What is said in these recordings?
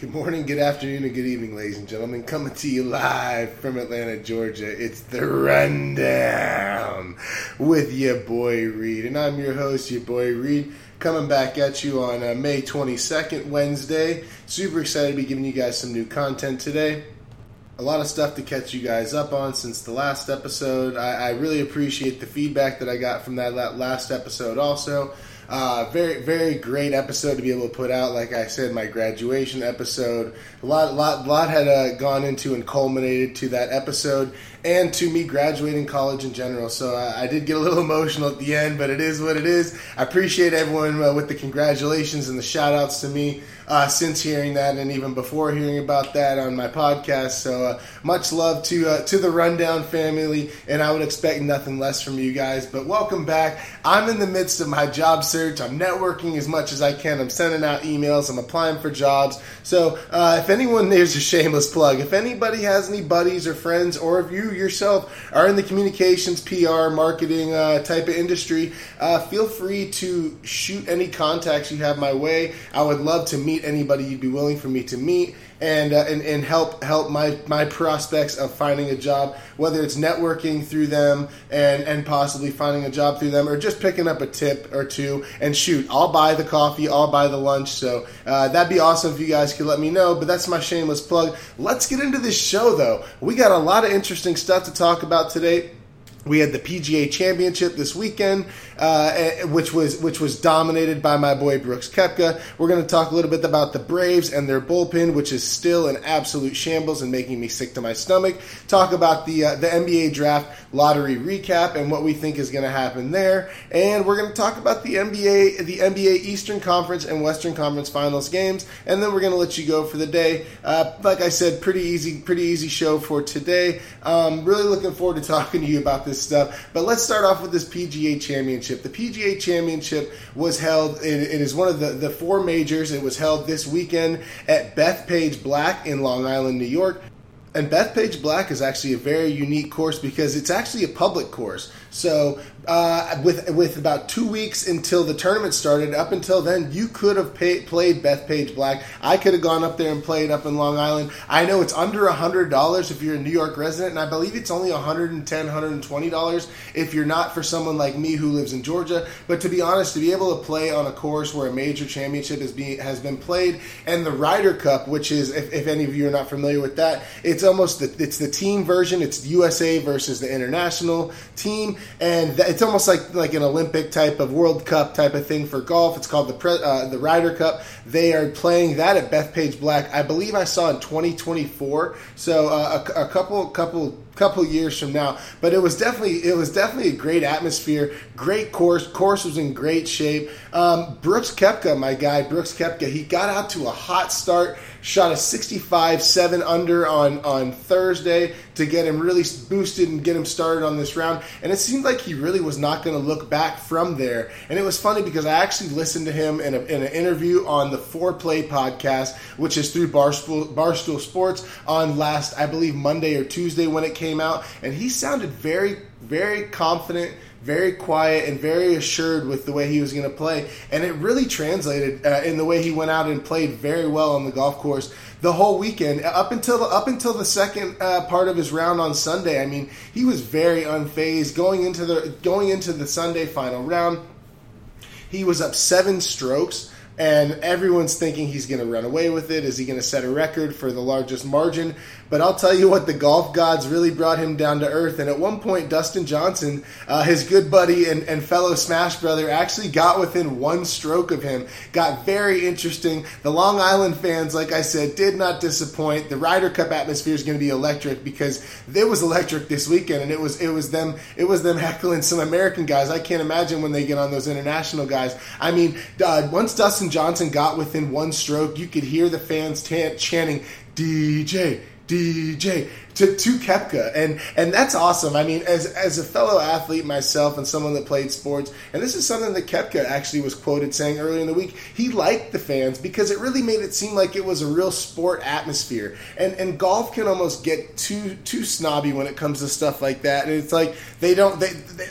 Good morning, good afternoon, and good evening, ladies and gentlemen. Coming to you live from Atlanta, Georgia. It's the Rundown with your boy Reid. And I'm your host, your boy Reid, coming back at you on uh, May 22nd, Wednesday. Super excited to be giving you guys some new content today. A lot of stuff to catch you guys up on since the last episode. I, I really appreciate the feedback that I got from that last episode, also. Uh, very, very great episode to be able to put out. Like I said, my graduation episode. A lot, lot, lot had uh, gone into and culminated to that episode and to me graduating college in general. So uh, I did get a little emotional at the end, but it is what it is. I appreciate everyone uh, with the congratulations and the shout outs to me uh, since hearing that and even before hearing about that on my podcast. So uh, much love to uh, to the Rundown family, and I would expect nothing less from you guys. But welcome back. I'm in the midst of my job search. I'm networking as much as I can. I'm sending out emails. I'm applying for jobs. So uh, if anyone, there's a shameless plug. If anybody has any buddies or friends, or if you yourself are in the communications, PR, marketing uh, type of industry, uh, feel free to shoot any contacts you have my way. I would love to meet anybody you'd be willing for me to meet and, uh, and and help help my my prospects of finding a job, whether it's networking through them and and possibly finding a job through them, or just picking up a tip or two. And shoot, I'll buy the coffee, I'll buy the lunch. So uh, that'd be awesome if you guys could let me know. But that's my shameless plug. Let's get into this show though. We got a lot of interesting stuff to talk about today. We had the PGA Championship this weekend, uh, eh, which was which was dominated by my boy Brooks Koepka. We're going to talk a little bit about the Braves and their bullpen, which is still an absolute shambles and making me sick to my stomach. Talk about the uh, the NBA draft lottery recap and what we think is going to happen there, and we're going to talk about the NBA the NBA Eastern Conference and Western Conference Finals games, and then we're going to let you go for the day. Uh, like I said, pretty easy pretty easy show for today. Um, really looking forward to talking to you about this stuff. But let's start off with this PGA Championship. The PGA Championship was held, it, it is one of the, the four majors. It was held this weekend at Bethpage Black in Long Island, New York. And Bethpage Black is actually a very unique course because it's actually a public course. So uh, with with about two weeks until the tournament started. Up until then, you could have pay, played Bethpage Black. I could have gone up there and played up in Long Island. I know it's under hundred dollars if you're a New York resident, and I believe it's only 110 120 dollars if you're not for someone like me who lives in Georgia. But to be honest, to be able to play on a course where a major championship is being has been played, and the Ryder Cup, which is if, if any of you are not familiar with that, it's almost the, it's the team version. It's USA versus the international team, and that, it's almost like like an Olympic type of World Cup type of thing for golf. It's called the Pre, uh, the Ryder Cup. They are playing that at Bethpage Black. I believe I saw in 2024. So uh, a, a couple couple couple years from now. But it was definitely it was definitely a great atmosphere, great course. Course was in great shape. Um, Brooks Koepka, my guy Brooks Koepka, he got out to a hot start shot a 65 7 under on, on Thursday to get him really boosted and get him started on this round. And it seemed like he really was not going to look back from there. And it was funny because I actually listened to him in, a, in an interview on the Foreplay podcast, which is through Barstool, Barstool Sports on last, I believe, Monday or Tuesday when it came out. And he sounded very, very confident very quiet and very assured with the way he was going to play. And it really translated uh, in the way he went out and played very well on the golf course the whole weekend up until the, up until the second uh, part of his round on Sunday. I mean, he was very unfazed going into the going into the Sunday final round. He was up seven strokes and everyone's thinking he's going to run away with it. Is he going to set a record for the largest margin? But I'll tell you what, the golf gods really brought him down to earth. And at one point, Dustin Johnson, uh, his good buddy and, and fellow Smash brother, actually got within one stroke of him. Got very interesting. The Long Island fans, like I said, did not disappoint. The Ryder Cup atmosphere is going to be electric because it was electric this weekend, and it was it was them it was them heckling some American guys. I can't imagine when they get on those international guys. I mean, uh, once Dustin Johnson got within one stroke, you could hear the fans chanting DJ DJ to, to Koepka. And and that's awesome. I mean, as as a fellow athlete myself and someone that played sports, and this is something that Koepka actually was quoted saying earlier in the week, he liked the fans because it really made it seem like it was a real sport atmosphere. And and golf can almost get too too snobby when it comes to stuff like that. And it's like they don't they, they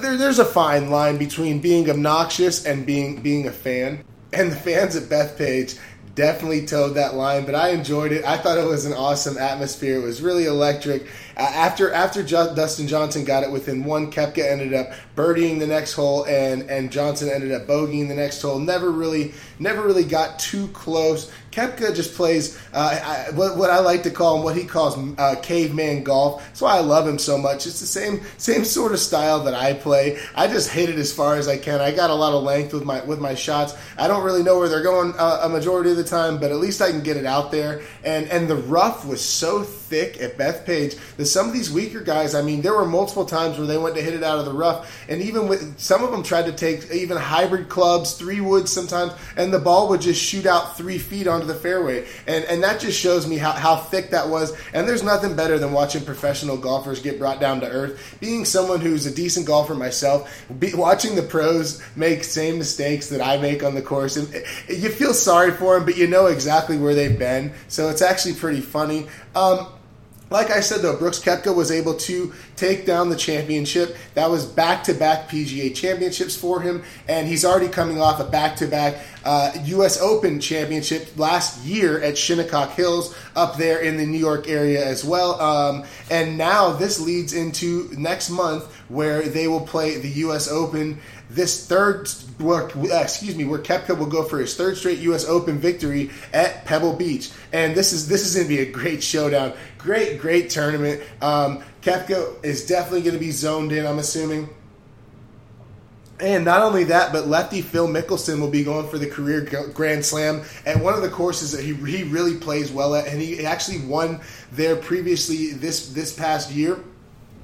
there, there's a fine line between being obnoxious and being being a fan. And the fans at Bethpage definitely toed that line, but I enjoyed it. I thought it was an awesome atmosphere. It was really electric. Uh, after after Dustin Johnson got it within one, Koepka ended up birdieing the next hole, and and Johnson ended up bogeying the next hole. Never really never really got too close. Koepka just plays uh, I, what, what, I like to call him, what he calls uh, caveman golf. That's why I love him so much. It's the same same sort of style that I play. I just hit it as far as I can. I got a lot of length with my with my shots. I don't really know where they're going uh, a majority of the time, but at least I can get it out there. And and the rough was so thick at Bethpage that some of these weaker guys, I mean, there were multiple times where they went to hit it out of the rough, and even with some of them tried to take even hybrid clubs, three woods sometimes, and the ball would just shoot out three feet onto the fairway, and and that just shows me how, how thick that was. And there's nothing better than watching professional golfers get brought down to earth. Being someone who's a decent golfer myself, be, watching the pros make same mistakes that I make on the course, and you feel sorry for them, but you know exactly where they've been. So it's actually pretty funny. Um, like I said, though, Brooks Koepka was able to take down the championship. That was back to back PGA championships for him, and he's already coming off a back to back U.S. Open championship last year at Shinnecock Hills up there in the New York area as well. Um, and now this leads into next month where they will play the U.S. Open this third, where, excuse me, where Koepka will go for his third straight U.S. Open victory at Pebble Beach, and this is this is going to be a great showdown, great great tournament. Um, Koepka is definitely going to be zoned in. I'm assuming. And not only that, but lefty Phil Mickelson will be going for the career Grand Slam at one of the courses that he, he really plays well at, and he actually won there previously this this past year.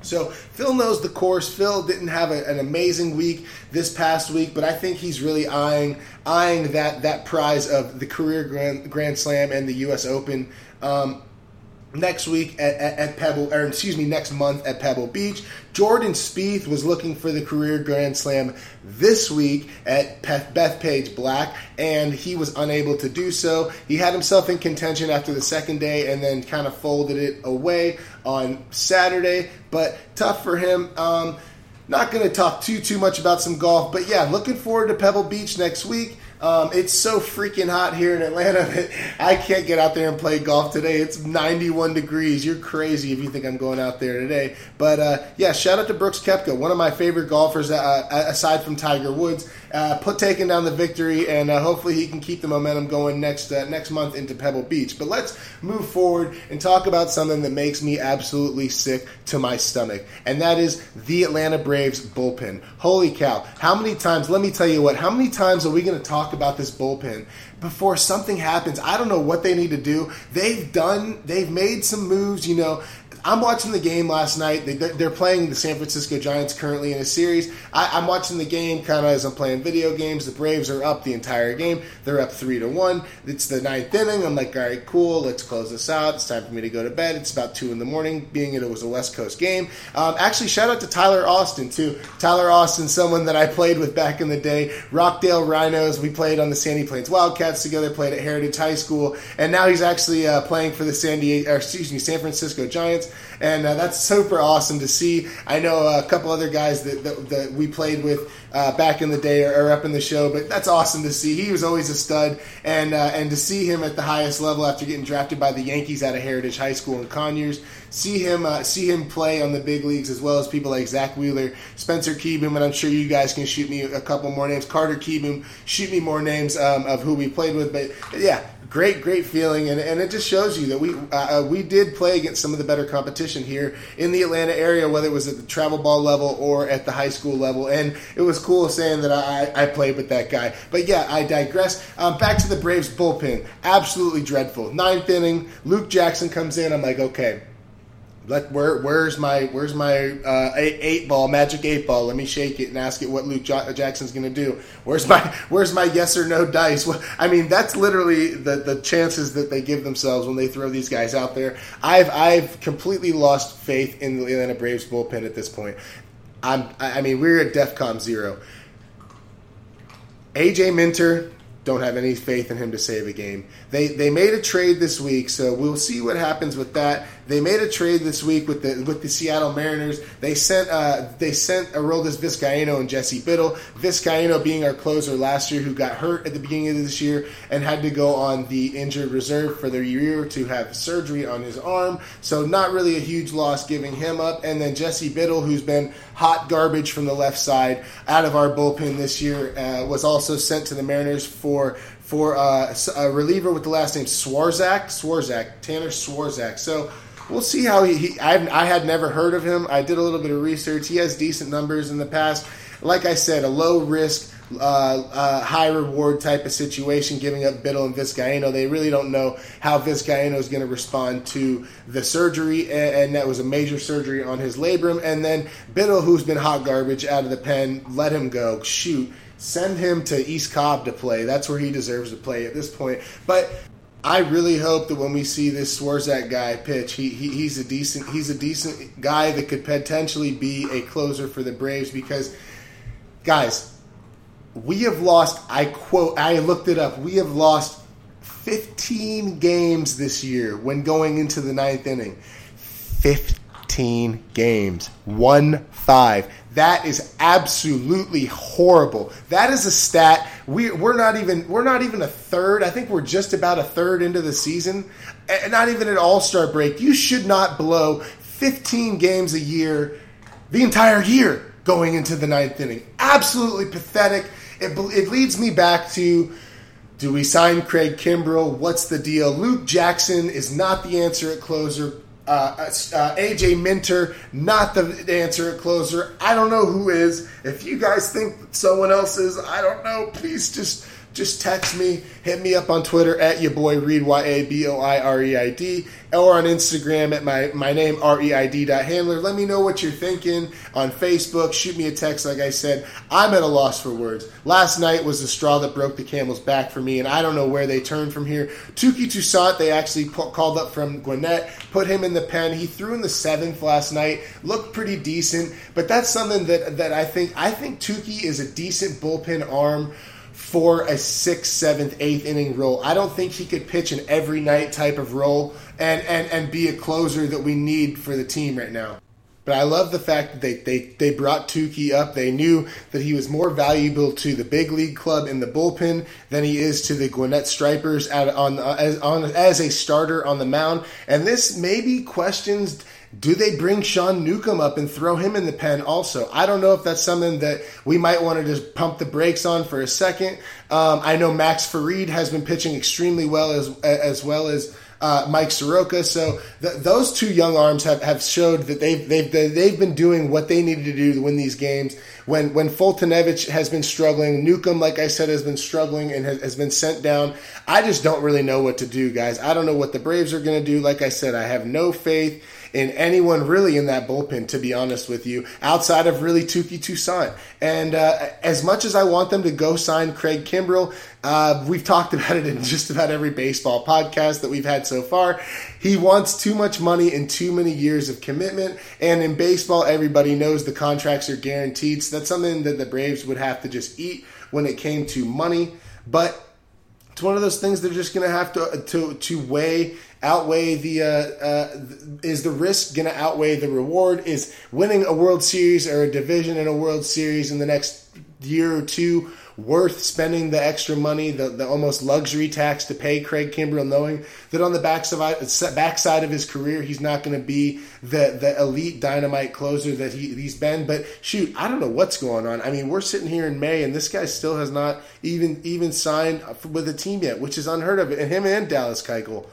So Phil knows the course. Phil didn't have a, an amazing week this past week, but I think he's really eyeing eyeing that that prize of the career Grand, Grand Slam and the U.S. Open. Um, next week at, at, at, Pebble, or excuse me, next month at Pebble Beach. Jordan Spieth was looking for the career Grand Slam this week at Bethpage Black, and he was unable to do so. He had himself in contention after the second day, and then kind of folded it away on Saturday. But tough for him. Um, not going to talk too too much about some golf, but yeah, looking forward to Pebble Beach next week. Um, it's so freaking hot here in Atlanta that I can't get out there and play golf today. It's 91 degrees. You're crazy if you think I'm going out there today. But uh, yeah, shout out to Brooks Koepka, one of my favorite golfers uh, aside from Tiger Woods uh, put taking down the victory, and uh, hopefully he can keep the momentum going next uh, next month into Pebble Beach. But let's move forward and talk about something that makes me absolutely sick to my stomach, and that is the Atlanta Braves bullpen. Holy cow! How many times? Let me tell you what. How many times are we going to talk about this bullpen? before something happens. I don't know what they need to do. They've done, they've made some moves, you know. I'm watching the game last night. They, are playing the San Francisco Giants currently in a series. I, am watching the game kind of as I'm playing video games. The Braves are up the entire game. They're up three to one. It's the ninth inning. I'm like, all right, cool. Let's close this out. It's time for me to go to bed. It's about two in the morning, being it was a West Coast game. Um, actually, shout out to Tyler Austin too. Tyler Austin, someone that I played with back in the day. Rockdale Rhinos. We played on the Sandy Plains Wildcats together. Played at Heritage High School, and now he's actually uh, playing for the San Diego, excuse me, San Francisco Giants and uh, that's super awesome to see. I know a couple other guys that, that, that we played with uh, back in the day are, up in the show, but that's awesome to see. He was always a stud, and uh, and to see him at the highest level after getting drafted by the Yankees out of Heritage High School in Conyers, see him uh, see him play on the big leagues as well as people like Zack Wheeler, Spencer Kieboom, and I'm sure you guys can shoot me a couple more names. Carter Kieboom, shoot me more names um, of who we played with, but yeah, great, great feeling, and, and it just shows you that we uh, uh, we did play against some of the better competition here in the Atlanta area, whether it was at the travel ball level or at the high school level, and it was cool saying that I, I played with that guy. But yeah, I digress. Um, back to the Braves bullpen, absolutely dreadful. Ninth inning, Luke Jackson comes in. I'm like, okay, let where where's my where's my uh, eight, eight, ball magic eight ball? Let me shake it and ask it what Luke jo- Jackson's going to do. Where's my where's my yes or no dice? Well, I mean that's literally the the chances that they give themselves when they throw these guys out there. I've I've completely lost faith in the Atlanta Braves bullpen at this point. I'm I mean we're at DEFCON zero. AJ Minter don't have any faith in him to save a game. They they made a trade this week, so we'll see what happens with that. They made a trade this week with the with the Seattle Mariners. They sent uh, they sent Arodys Vizcaino and Jesse Biddle. Vizcaino being our closer last year, who got hurt at the beginning of this year and had to go on the injured reserve for the year to have surgery on his arm. So not really a huge loss giving him up. And then Jesse Biddle, who's been hot garbage from the left side out of our bullpen this year, uh, was also sent to the Mariners for for uh, a reliever with the last name Swarzak, Swarzak, Tanner Swarzak. So we'll see how he. he I, I had never heard of him. I did a little bit of research. He has decent numbers in the past. Like I said, a low risk, uh, uh, high reward type of situation, giving up Biddle and Vizcaino. They really don't know how Vizcaino is going to respond to the surgery, and, and, that was a major surgery on his labrum. And then Biddle, who's been hot garbage out of the pen, let him go. Shoot send him to East Cobb to play. That's where he deserves to play at this point. But I really hope that when we see this Swarzak guy pitch, he, he, he's a decent he's a decent guy that could potentially be a closer for the Braves because guys, we have lost I quote I looked it up. We have lost 15 games this year when going into the ninth inning. 15 games. 1 5. That is absolutely horrible. That is a stat. We, we're not even we're not even a third. I think we're just about a third into the season, and not even an All Star break. You should not blow 15 games a year, the entire year going into the ninth inning. Absolutely pathetic. It, it leads me back to do we sign Craig Kimbrel? What's the deal? Luke Jackson is not the answer at closer. Uh, uh, AJ Minter, not the answer at closer. I don't know who is. If you guys think someone else is, I don't know. Please just just text me, hit me up on Twitter at your boy Reid Y A B O I R E I D, or on Instagram at my my name R E I D handler. Let me know what you're thinking on Facebook. Shoot me a text. Like I said, I'm at a loss for words. Last night was the straw that broke the camel's back for me, and I don't know where they turn from here. Touki Toussaint, they actually put, called up from Gwinnett, put him in the pen. He threw in the seventh last night, looked pretty decent, but that's something that that I think I think Touki is a decent bullpen arm for a sixth, seventh, eighth inning role. I don't think he could pitch an every night type of role and, and, and be a closer that we need for the team right now. But I love the fact that they, they, they brought Touki up. They knew that he was more valuable to the big league club in the bullpen than he is to the Gwinnett Stripers at, on, as, on, as a starter on the mound. And this maybe questions – do they bring Sean Newcomb up and throw him in the pen also? I don't know if that's something that we might want to just pump the brakes on for a second. Um, I know Max Fried has been pitching extremely well as as well as uh, Mike Soroka. So th- those two young arms have, have showed that they've, they've they've been doing what they needed to do to win these games. When when Foltynewicz has been struggling, Newcomb, like I said, has been struggling and has, has been sent down. I just don't really know what to do, guys. I don't know what the Braves are going to do. Like I said, I have no faith in anyone really in that bullpen, to be honest with you, outside of really Touki Toussaint. And uh, as much as I want them to go sign Craig Kimbrel, uh, we've talked about it in just about every baseball podcast that we've had so far. He wants too much money and too many years of commitment. And in baseball, everybody knows the contracts are guaranteed. So that's something that the Braves would have to just eat when it came to money. But it's one of those things they're just going to have to to to weigh outweigh the uh, uh, is the risk going to outweigh the reward is winning a world series or a division in a world series in the next year or two worth spending the extra money, the, the almost luxury tax to pay Craig Kimbrel, knowing that on the backside, backside of his career, he's not going to be the, the elite dynamite closer that he, he's been. But shoot, I don't know what's going on. I mean, we're sitting here in May, and this guy still has not even even signed with a team yet, which is unheard of. And him and Dallas Keuchel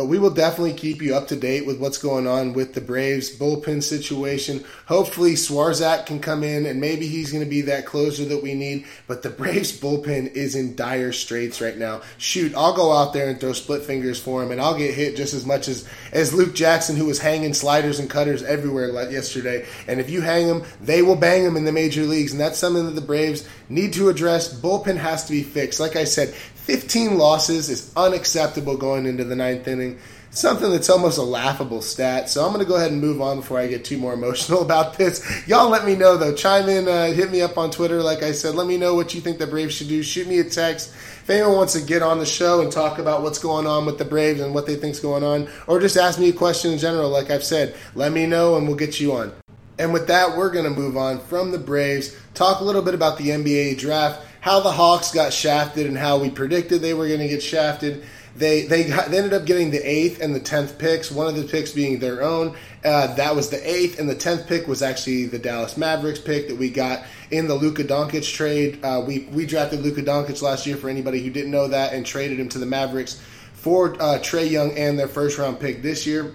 but we will definitely keep you up to date with what's going on with the Braves bullpen situation. Hopefully, Swarzak can come in and maybe he's going to be that closer that we need. But the Braves bullpen is in dire straits right now. Shoot, I'll go out there and throw split fingers for him, and I'll get hit just as much as, as Luke Jackson, who was hanging sliders and cutters everywhere yesterday. And if you hang them, they will bang them in the major leagues. And that's something that the Braves need to address. Bullpen has to be fixed. Like I said, 15 losses is unacceptable going into the ninth inning. Something that's almost a laughable stat. So I'm going to go ahead and move on before I get too more emotional about this. Y'all let me know, though. Chime in, uh, hit me up on Twitter, like I said. Let me know what you think the Braves should do. Shoot me a text. if anyone wants to get on the show and talk about what's going on with the Braves and what they think's going on, or just ask me a question in general, like I've said, let me know and we'll get you on. And with that, we're going to move on from the Braves, talk a little bit about the NBA draft, how the Hawks got shafted and how we predicted they were going to get shafted. They, they, got, they ended up getting the eighth and the tenth picks. One of the picks being their own. Uh, that was the eighth, and the tenth pick was actually the Dallas Mavericks pick that we got in the Luka Doncic trade. Uh, we we drafted Luka Doncic last year for anybody who didn't know that, and traded him to the Mavericks for uh, Trae Young and their first round pick this year.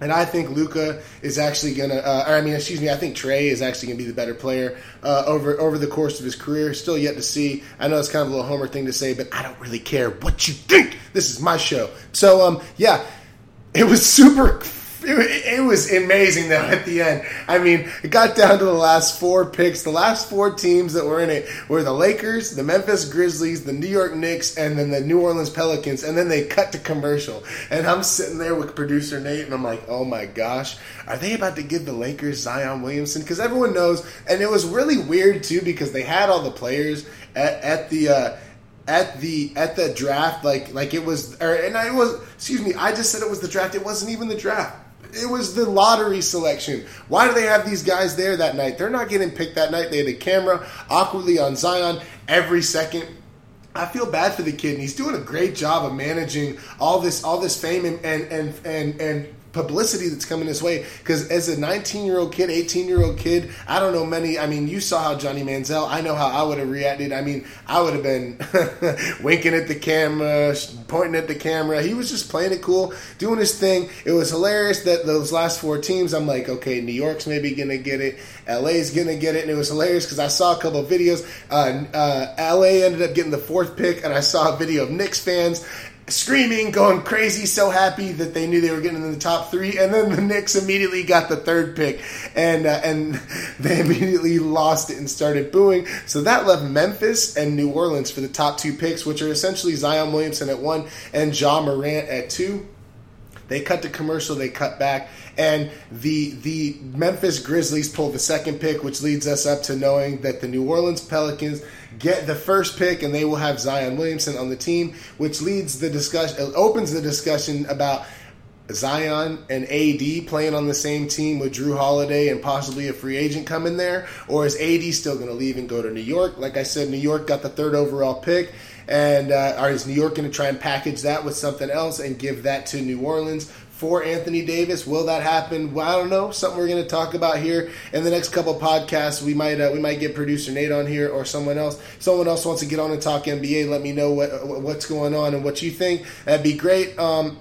And I think Luka is actually gonna. Uh, I mean, excuse me. I think Trae is actually gonna be the better player uh, over over the course of his career. Still yet to see. I know it's kind of a little homer thing to say, but I don't really care what you think. This is my show. So, um, yeah, it was super it, it, was amazing though at the end. I mean, it got down to the last four picks. The last four teams that were in it were the Lakers, the Memphis Grizzlies, the New York Knicks, and then the New Orleans Pelicans. And then they cut to commercial. And I'm sitting there with producer Nate, and I'm like, oh my gosh, are they about to give the Lakers Zion Williamson? Because everyone knows, and it was really weird too because they had all the players at, at the. Uh, at the at the draft like like it was or and I was excuse me I just said it was the draft it wasn't even the draft it was the lottery selection. Why do they have these guys there that night? They're not getting picked that night. They had a camera awkwardly on Zion every second. I feel bad for the kid, and he's doing a great job of managing all this all this fame and and and and, and publicity that's coming this way. Because as a 19 year old kid, 18 year old kid, I don't know many. I mean, you saw how Johnny Manziel. I know how I would have reacted. I mean, I would have been winking at the camera, pointing at the camera. He was just playing it cool, doing his thing. It was hilarious that those last four teams. I'm like, okay, New York's maybe gonna get it. LA's gonna get it, and it was hilarious because I saw a couple videos. Uh, uh, LA ended up getting the fourth pick, and I saw a video of Knicks fans screaming, going crazy, so happy that they knew they were getting in the top three, and then the Knicks immediately got the third pick, and uh, and they immediately lost it and started booing. So that left Memphis and New Orleans for the top two picks, which are essentially Zion Williamson at one and Ja Morant at two. They cut the commercial, they cut back, and the the Memphis Grizzlies pulled the second pick, which leads us up to knowing that the New Orleans Pelicans get the first pick, and they will have Zion Williamson on the team, which leads the discussion, opens the discussion about Zion and AD playing on the same team with Jrue Holiday and possibly a free agent coming there, or is AD still going to leave and go to New York? Like I said, New York got the third overall pick. And uh, is New York going to try and package that with something else and give that to New Orleans for Anthony Davis? Will that happen? Well, I don't know. Something we're going to talk about here in the next couple podcasts. We might uh, we might get producer Nate on here or someone else. Someone else wants to get on and talk NBA. Let me know what what's going on and what you think. That'd be great. Um,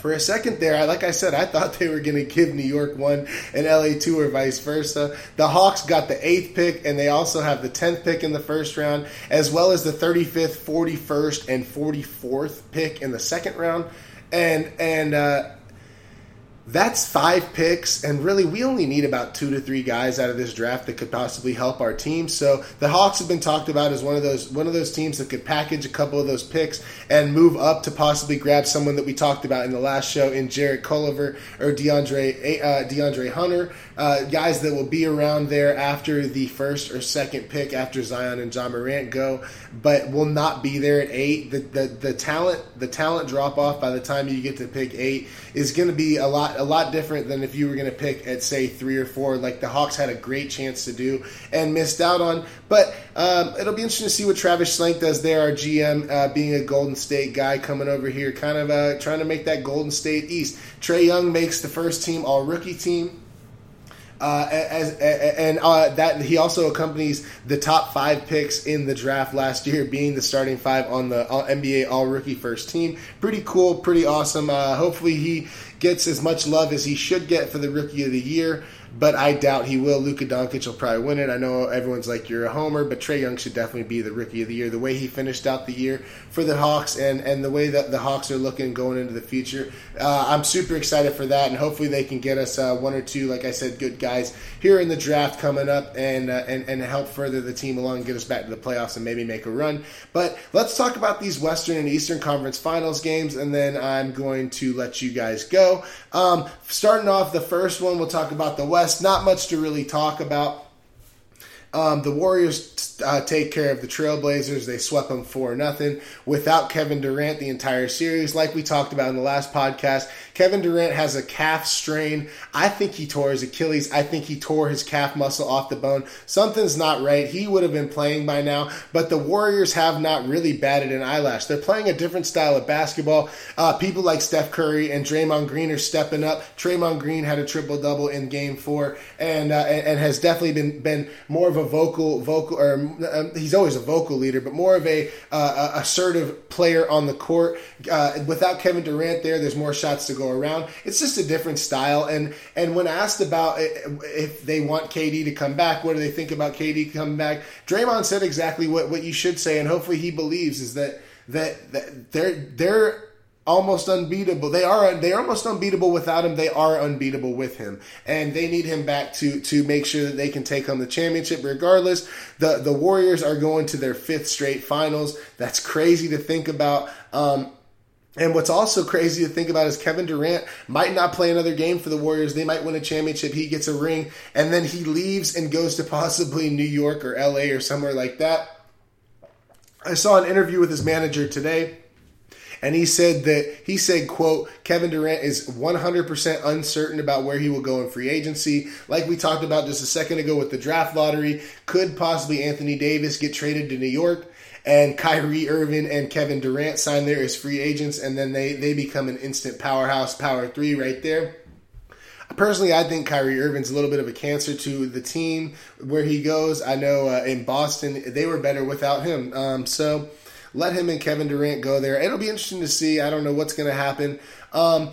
for a second there, like I said, I thought they were going to give New York one and LA two or vice versa. The Hawks got the eighth pick, and they also have the 10th pick in the first round, as well as the 35th, 41st, and 44th pick in the second round. And, and, uh, that's five picks, and really, we only need about two to three guys out of this draft that could possibly help our team. So the Hawks have been talked about as one of those one of those teams that could package a couple of those picks and move up to possibly grab someone that we talked about in the last show in Jarrett Culver or DeAndre uh, DeAndre Hunter, uh, guys that will be around there after the first or second pick after Zion and John Morant go, but will not be there at eight. The the, the talent the talent drop off by the time you get to pick eight is going to be a lot a lot different than if you were going to pick at say three or four, like the Hawks had a great chance to do and missed out on. But um, it'll be interesting to see what Travis Schlenk does there. Our GM, uh, being a Golden State guy, coming over here, kind of uh, trying to make that Golden State East. Trae Young makes the first team All Rookie team. Uh, as, and uh, that he also accompanies the top five picks in the draft last year, being the starting five on the NBA All Rookie First Team. Pretty cool, pretty awesome. Uh, hopefully, he gets as much love as he should get for the Rookie of the Year but I doubt he will. Luka Doncic will probably win it. I know everyone's like you're a homer, but Trae Young should definitely be the rookie of the year. The way he finished out the year for the Hawks and and the way that the Hawks are looking going into the future, uh, I'm super excited for that, and hopefully they can get us uh, one or two, like I said, good guys here in the draft coming up, and uh, and and help further the team along, get us back to the playoffs, and maybe make a run. But let's talk about these Western and Eastern Conference Finals games, and then I'm going to let you guys go. Um, starting off the first one, we'll talk about the West. Not much to really talk about. Um, the Warriors uh, take care of the Trailblazers. They swept them for nothing without Kevin Durant the entire series. Like we talked about in the last podcast, Kevin Durant has a calf strain. I think he tore his Achilles. I think he tore his calf muscle off the bone. Something's not right. He would have been playing by now, but the Warriors have not really batted an eyelash. They're playing a different style of basketball. Uh, people like Steph Curry and Draymond Green are stepping up. Draymond Green had a triple double in Game Four, and, uh, and, has definitely been been more of a vocal vocal or um, he's always a vocal leader, but more of a uh, assertive player on the court. Uh, without Kevin Durant there, there's more shots to go around. It's just a different style. And and when asked about if they want KD to come back, what do they think about KD coming back? Draymond said exactly what what you should say, and hopefully he believes is that that, that they're they're almost unbeatable. They are they are almost unbeatable without him. They are unbeatable with him, and they need him back to to make sure that they can take home the championship. Regardless, the the Warriors are going to their fifth straight finals. That's crazy to think about. Um, and what's also crazy to think about is Kevin Durant might not play another game for the Warriors. They might win a championship. He gets a ring, and then he leaves and goes to possibly New York or LA or somewhere like that. I saw an interview with his manager today and he said that he said quote kevin durant is 100% uncertain about where he will go in free agency like we talked about just a second ago with the draft lottery could possibly anthony davis get traded to new york and Kyrie Irving and Kevin Durant sign there as free agents, and then they, they become an instant powerhouse, power three right there. Personally, I think Kyrie Irving's a little bit of a cancer to the team where he goes. I know uh, in Boston they were better without him. Um, so let him and Kevin Durant go there. It'll be interesting to see. I don't know what's going to happen. Um,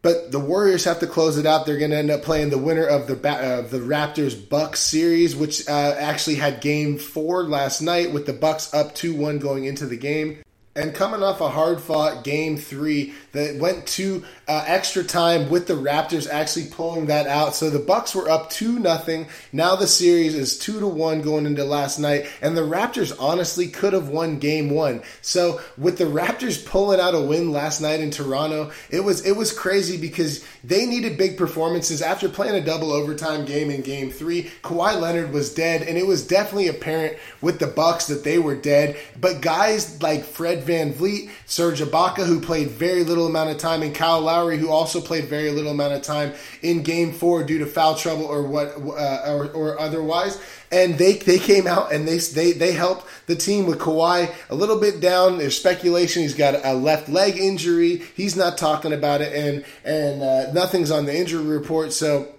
but the Warriors have to close it out. They're going to end up playing the winner of the uh, the Raptors Bucks series, which uh, actually had Game Four last night with the Bucks up two one going into the game. And coming off a hard fought game three that went to uh, extra time with the Raptors actually pulling that out. So the Bucks were up two nothing. Now the series is two to one going into last night, and the Raptors honestly could have won game one. So with the Raptors pulling out a win last night in Toronto, it was it was crazy because they needed big performances after playing a double overtime game in game three. Kawhi Leonard was dead, and it was definitely apparent with the Bucks that they were dead. But guys like Fred Van VanVleet, Serge Ibaka, who played very little amount of time, and Kyle Lowry, who also played very little amount of time in Game Four due to foul trouble or what uh, or, or otherwise. And they they came out and they they they helped the team with Kawhi a little bit down. There's speculation he's got a left leg injury. He's not talking about it, and and uh, nothing's on the injury report. So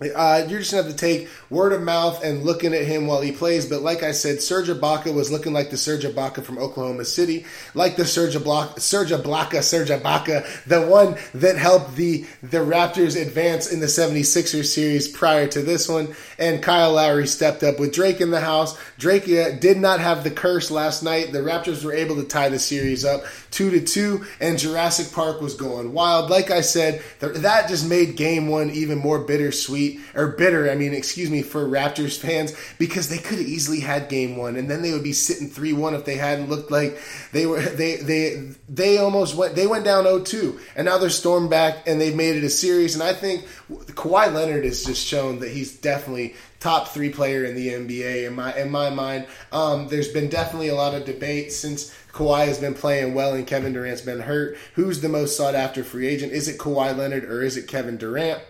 uh, you're just gonna have to take word of mouth and looking at him while he plays. But like I said, Serge Ibaka was looking like the Serge Ibaka from Oklahoma City, like the Serge Ibaka, Serge Ibaka, Serge Ibaka, the one that helped the the Raptors advance in the 76ers series prior to this one. And Kyle Lowry stepped up with Drake in the house. Drake uh, did not have the curse last night. The Raptors were able to tie the series up two to two, and Jurassic Park was going wild. Like I said, that just made Game One even more bittersweet or bitter, I mean, excuse me, for Raptors fans because they could have easily had game one and then they would be sitting 3 1 if they hadn't looked like they were, they, they, they almost went, they went down 0 2 and now they're stormed back and they've made it a series. And I think Kawhi Leonard has just shown that he's definitely top three player in the NBA in my in my mind. Um, there's been definitely a lot of debate since Kawhi has been playing well and Kevin Durant's been hurt. Who's the most sought after free agent? Is it Kawhi Leonard or is it Kevin Durant?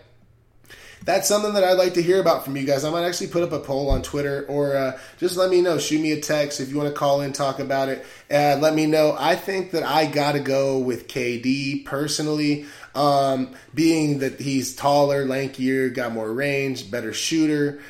that's something that I'd like to hear about from you guys. I might actually put up a poll on Twitter or uh, just let me know. Shoot me a text if you want to call in, talk about it. Uh, let me know. I think that I got to go with KD personally, um, being that he's taller, lankier, got more range, better shooter.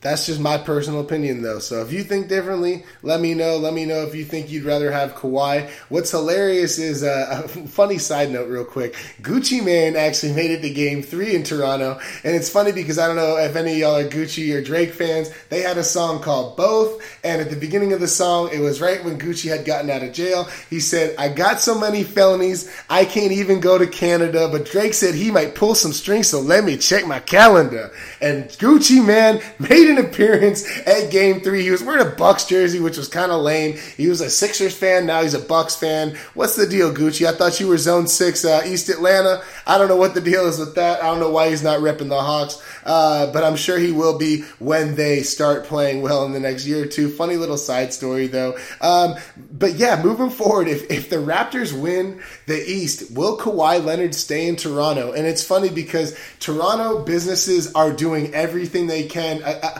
That's just my personal opinion, though. So if you think differently, let me know. Let me know if you think you'd rather have Kawhi. What's hilarious is uh, a funny side note, real quick. Gucci Mane actually made it to Game Three in Toronto, and it's funny because I don't know if any of y'all are Gucci or Drake fans. They had a song called Both, and at the beginning of the song, it was right when Gucci had gotten out of jail. He said, "I got so many felonies, I can't even go to Canada." But Drake said he might pull some strings, so let me check my calendar. And Gucci Mane made an appearance at Game Three. He was wearing a Bucks jersey, which was kind of lame. He was a Sixers fan. Now he's a Bucks fan. What's the deal, Gucci? I thought you were Zone Six, uh, East Atlanta. I don't know what the deal is with that. I don't know why he's not repping the Hawks, uh, but I'm sure he will be when they start playing well in the next year or two. Funny little side story though. Um, but yeah, moving forward, if if the Raptors win the East, will Kawhi Leonard stay in Toronto? And it's funny because Toronto businesses are doing everything they can. Uh, uh,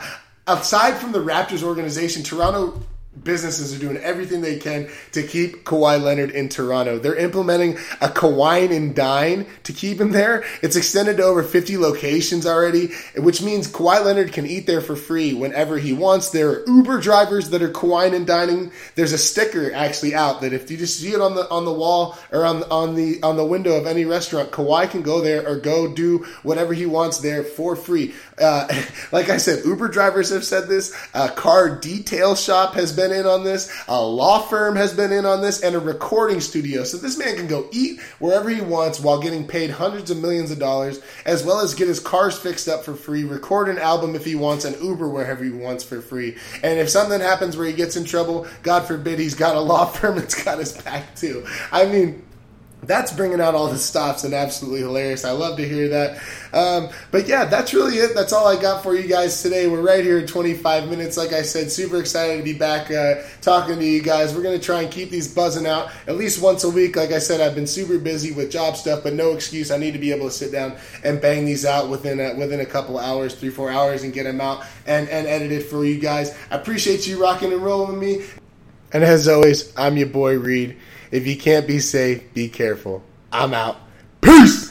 outside from the Raptors organization, Toronto businesses are doing everything they can to keep Kawhi Leonard in Toronto. They're implementing a Kawhi and Dine to keep him there. It's extended to over 50 locations already, which means Kawhi Leonard can eat there for free whenever he wants. There are Uber drivers that are Kawhi and dining. There's a sticker actually out that if you just see it on the on the wall or on on the on the window of any restaurant, Kawhi can go there or go do whatever he wants there for free. Uh, like I said, Uber drivers have said this. A car detail shop has been in on this. A law firm has been in on this, and a recording studio. So this man can go eat wherever he wants while getting paid hundreds of millions of dollars, as well as get his cars fixed up for free, record an album if he wants, and Uber wherever he wants for free. And if something happens where he gets in trouble, God forbid, he's got a law firm that's got his back too. I mean that's bringing out all the stops and absolutely hilarious. I love to hear that. Um, but yeah, that's really it. That's all I got for you guys today. We're right here in 25 minutes. Like I said, super excited to be back uh, talking to you guys. We're going to try and keep these buzzing out at least once a week. Like I said, I've been super busy with job stuff, but no excuse. I need to be able to sit down and bang these out within a, within a couple hours, three, four hours, and get them out and, and edit it for you guys. I appreciate you rocking and rolling with me. And as always, I'm your boy Reid. If you can't be safe, be careful. I'm out. Peace!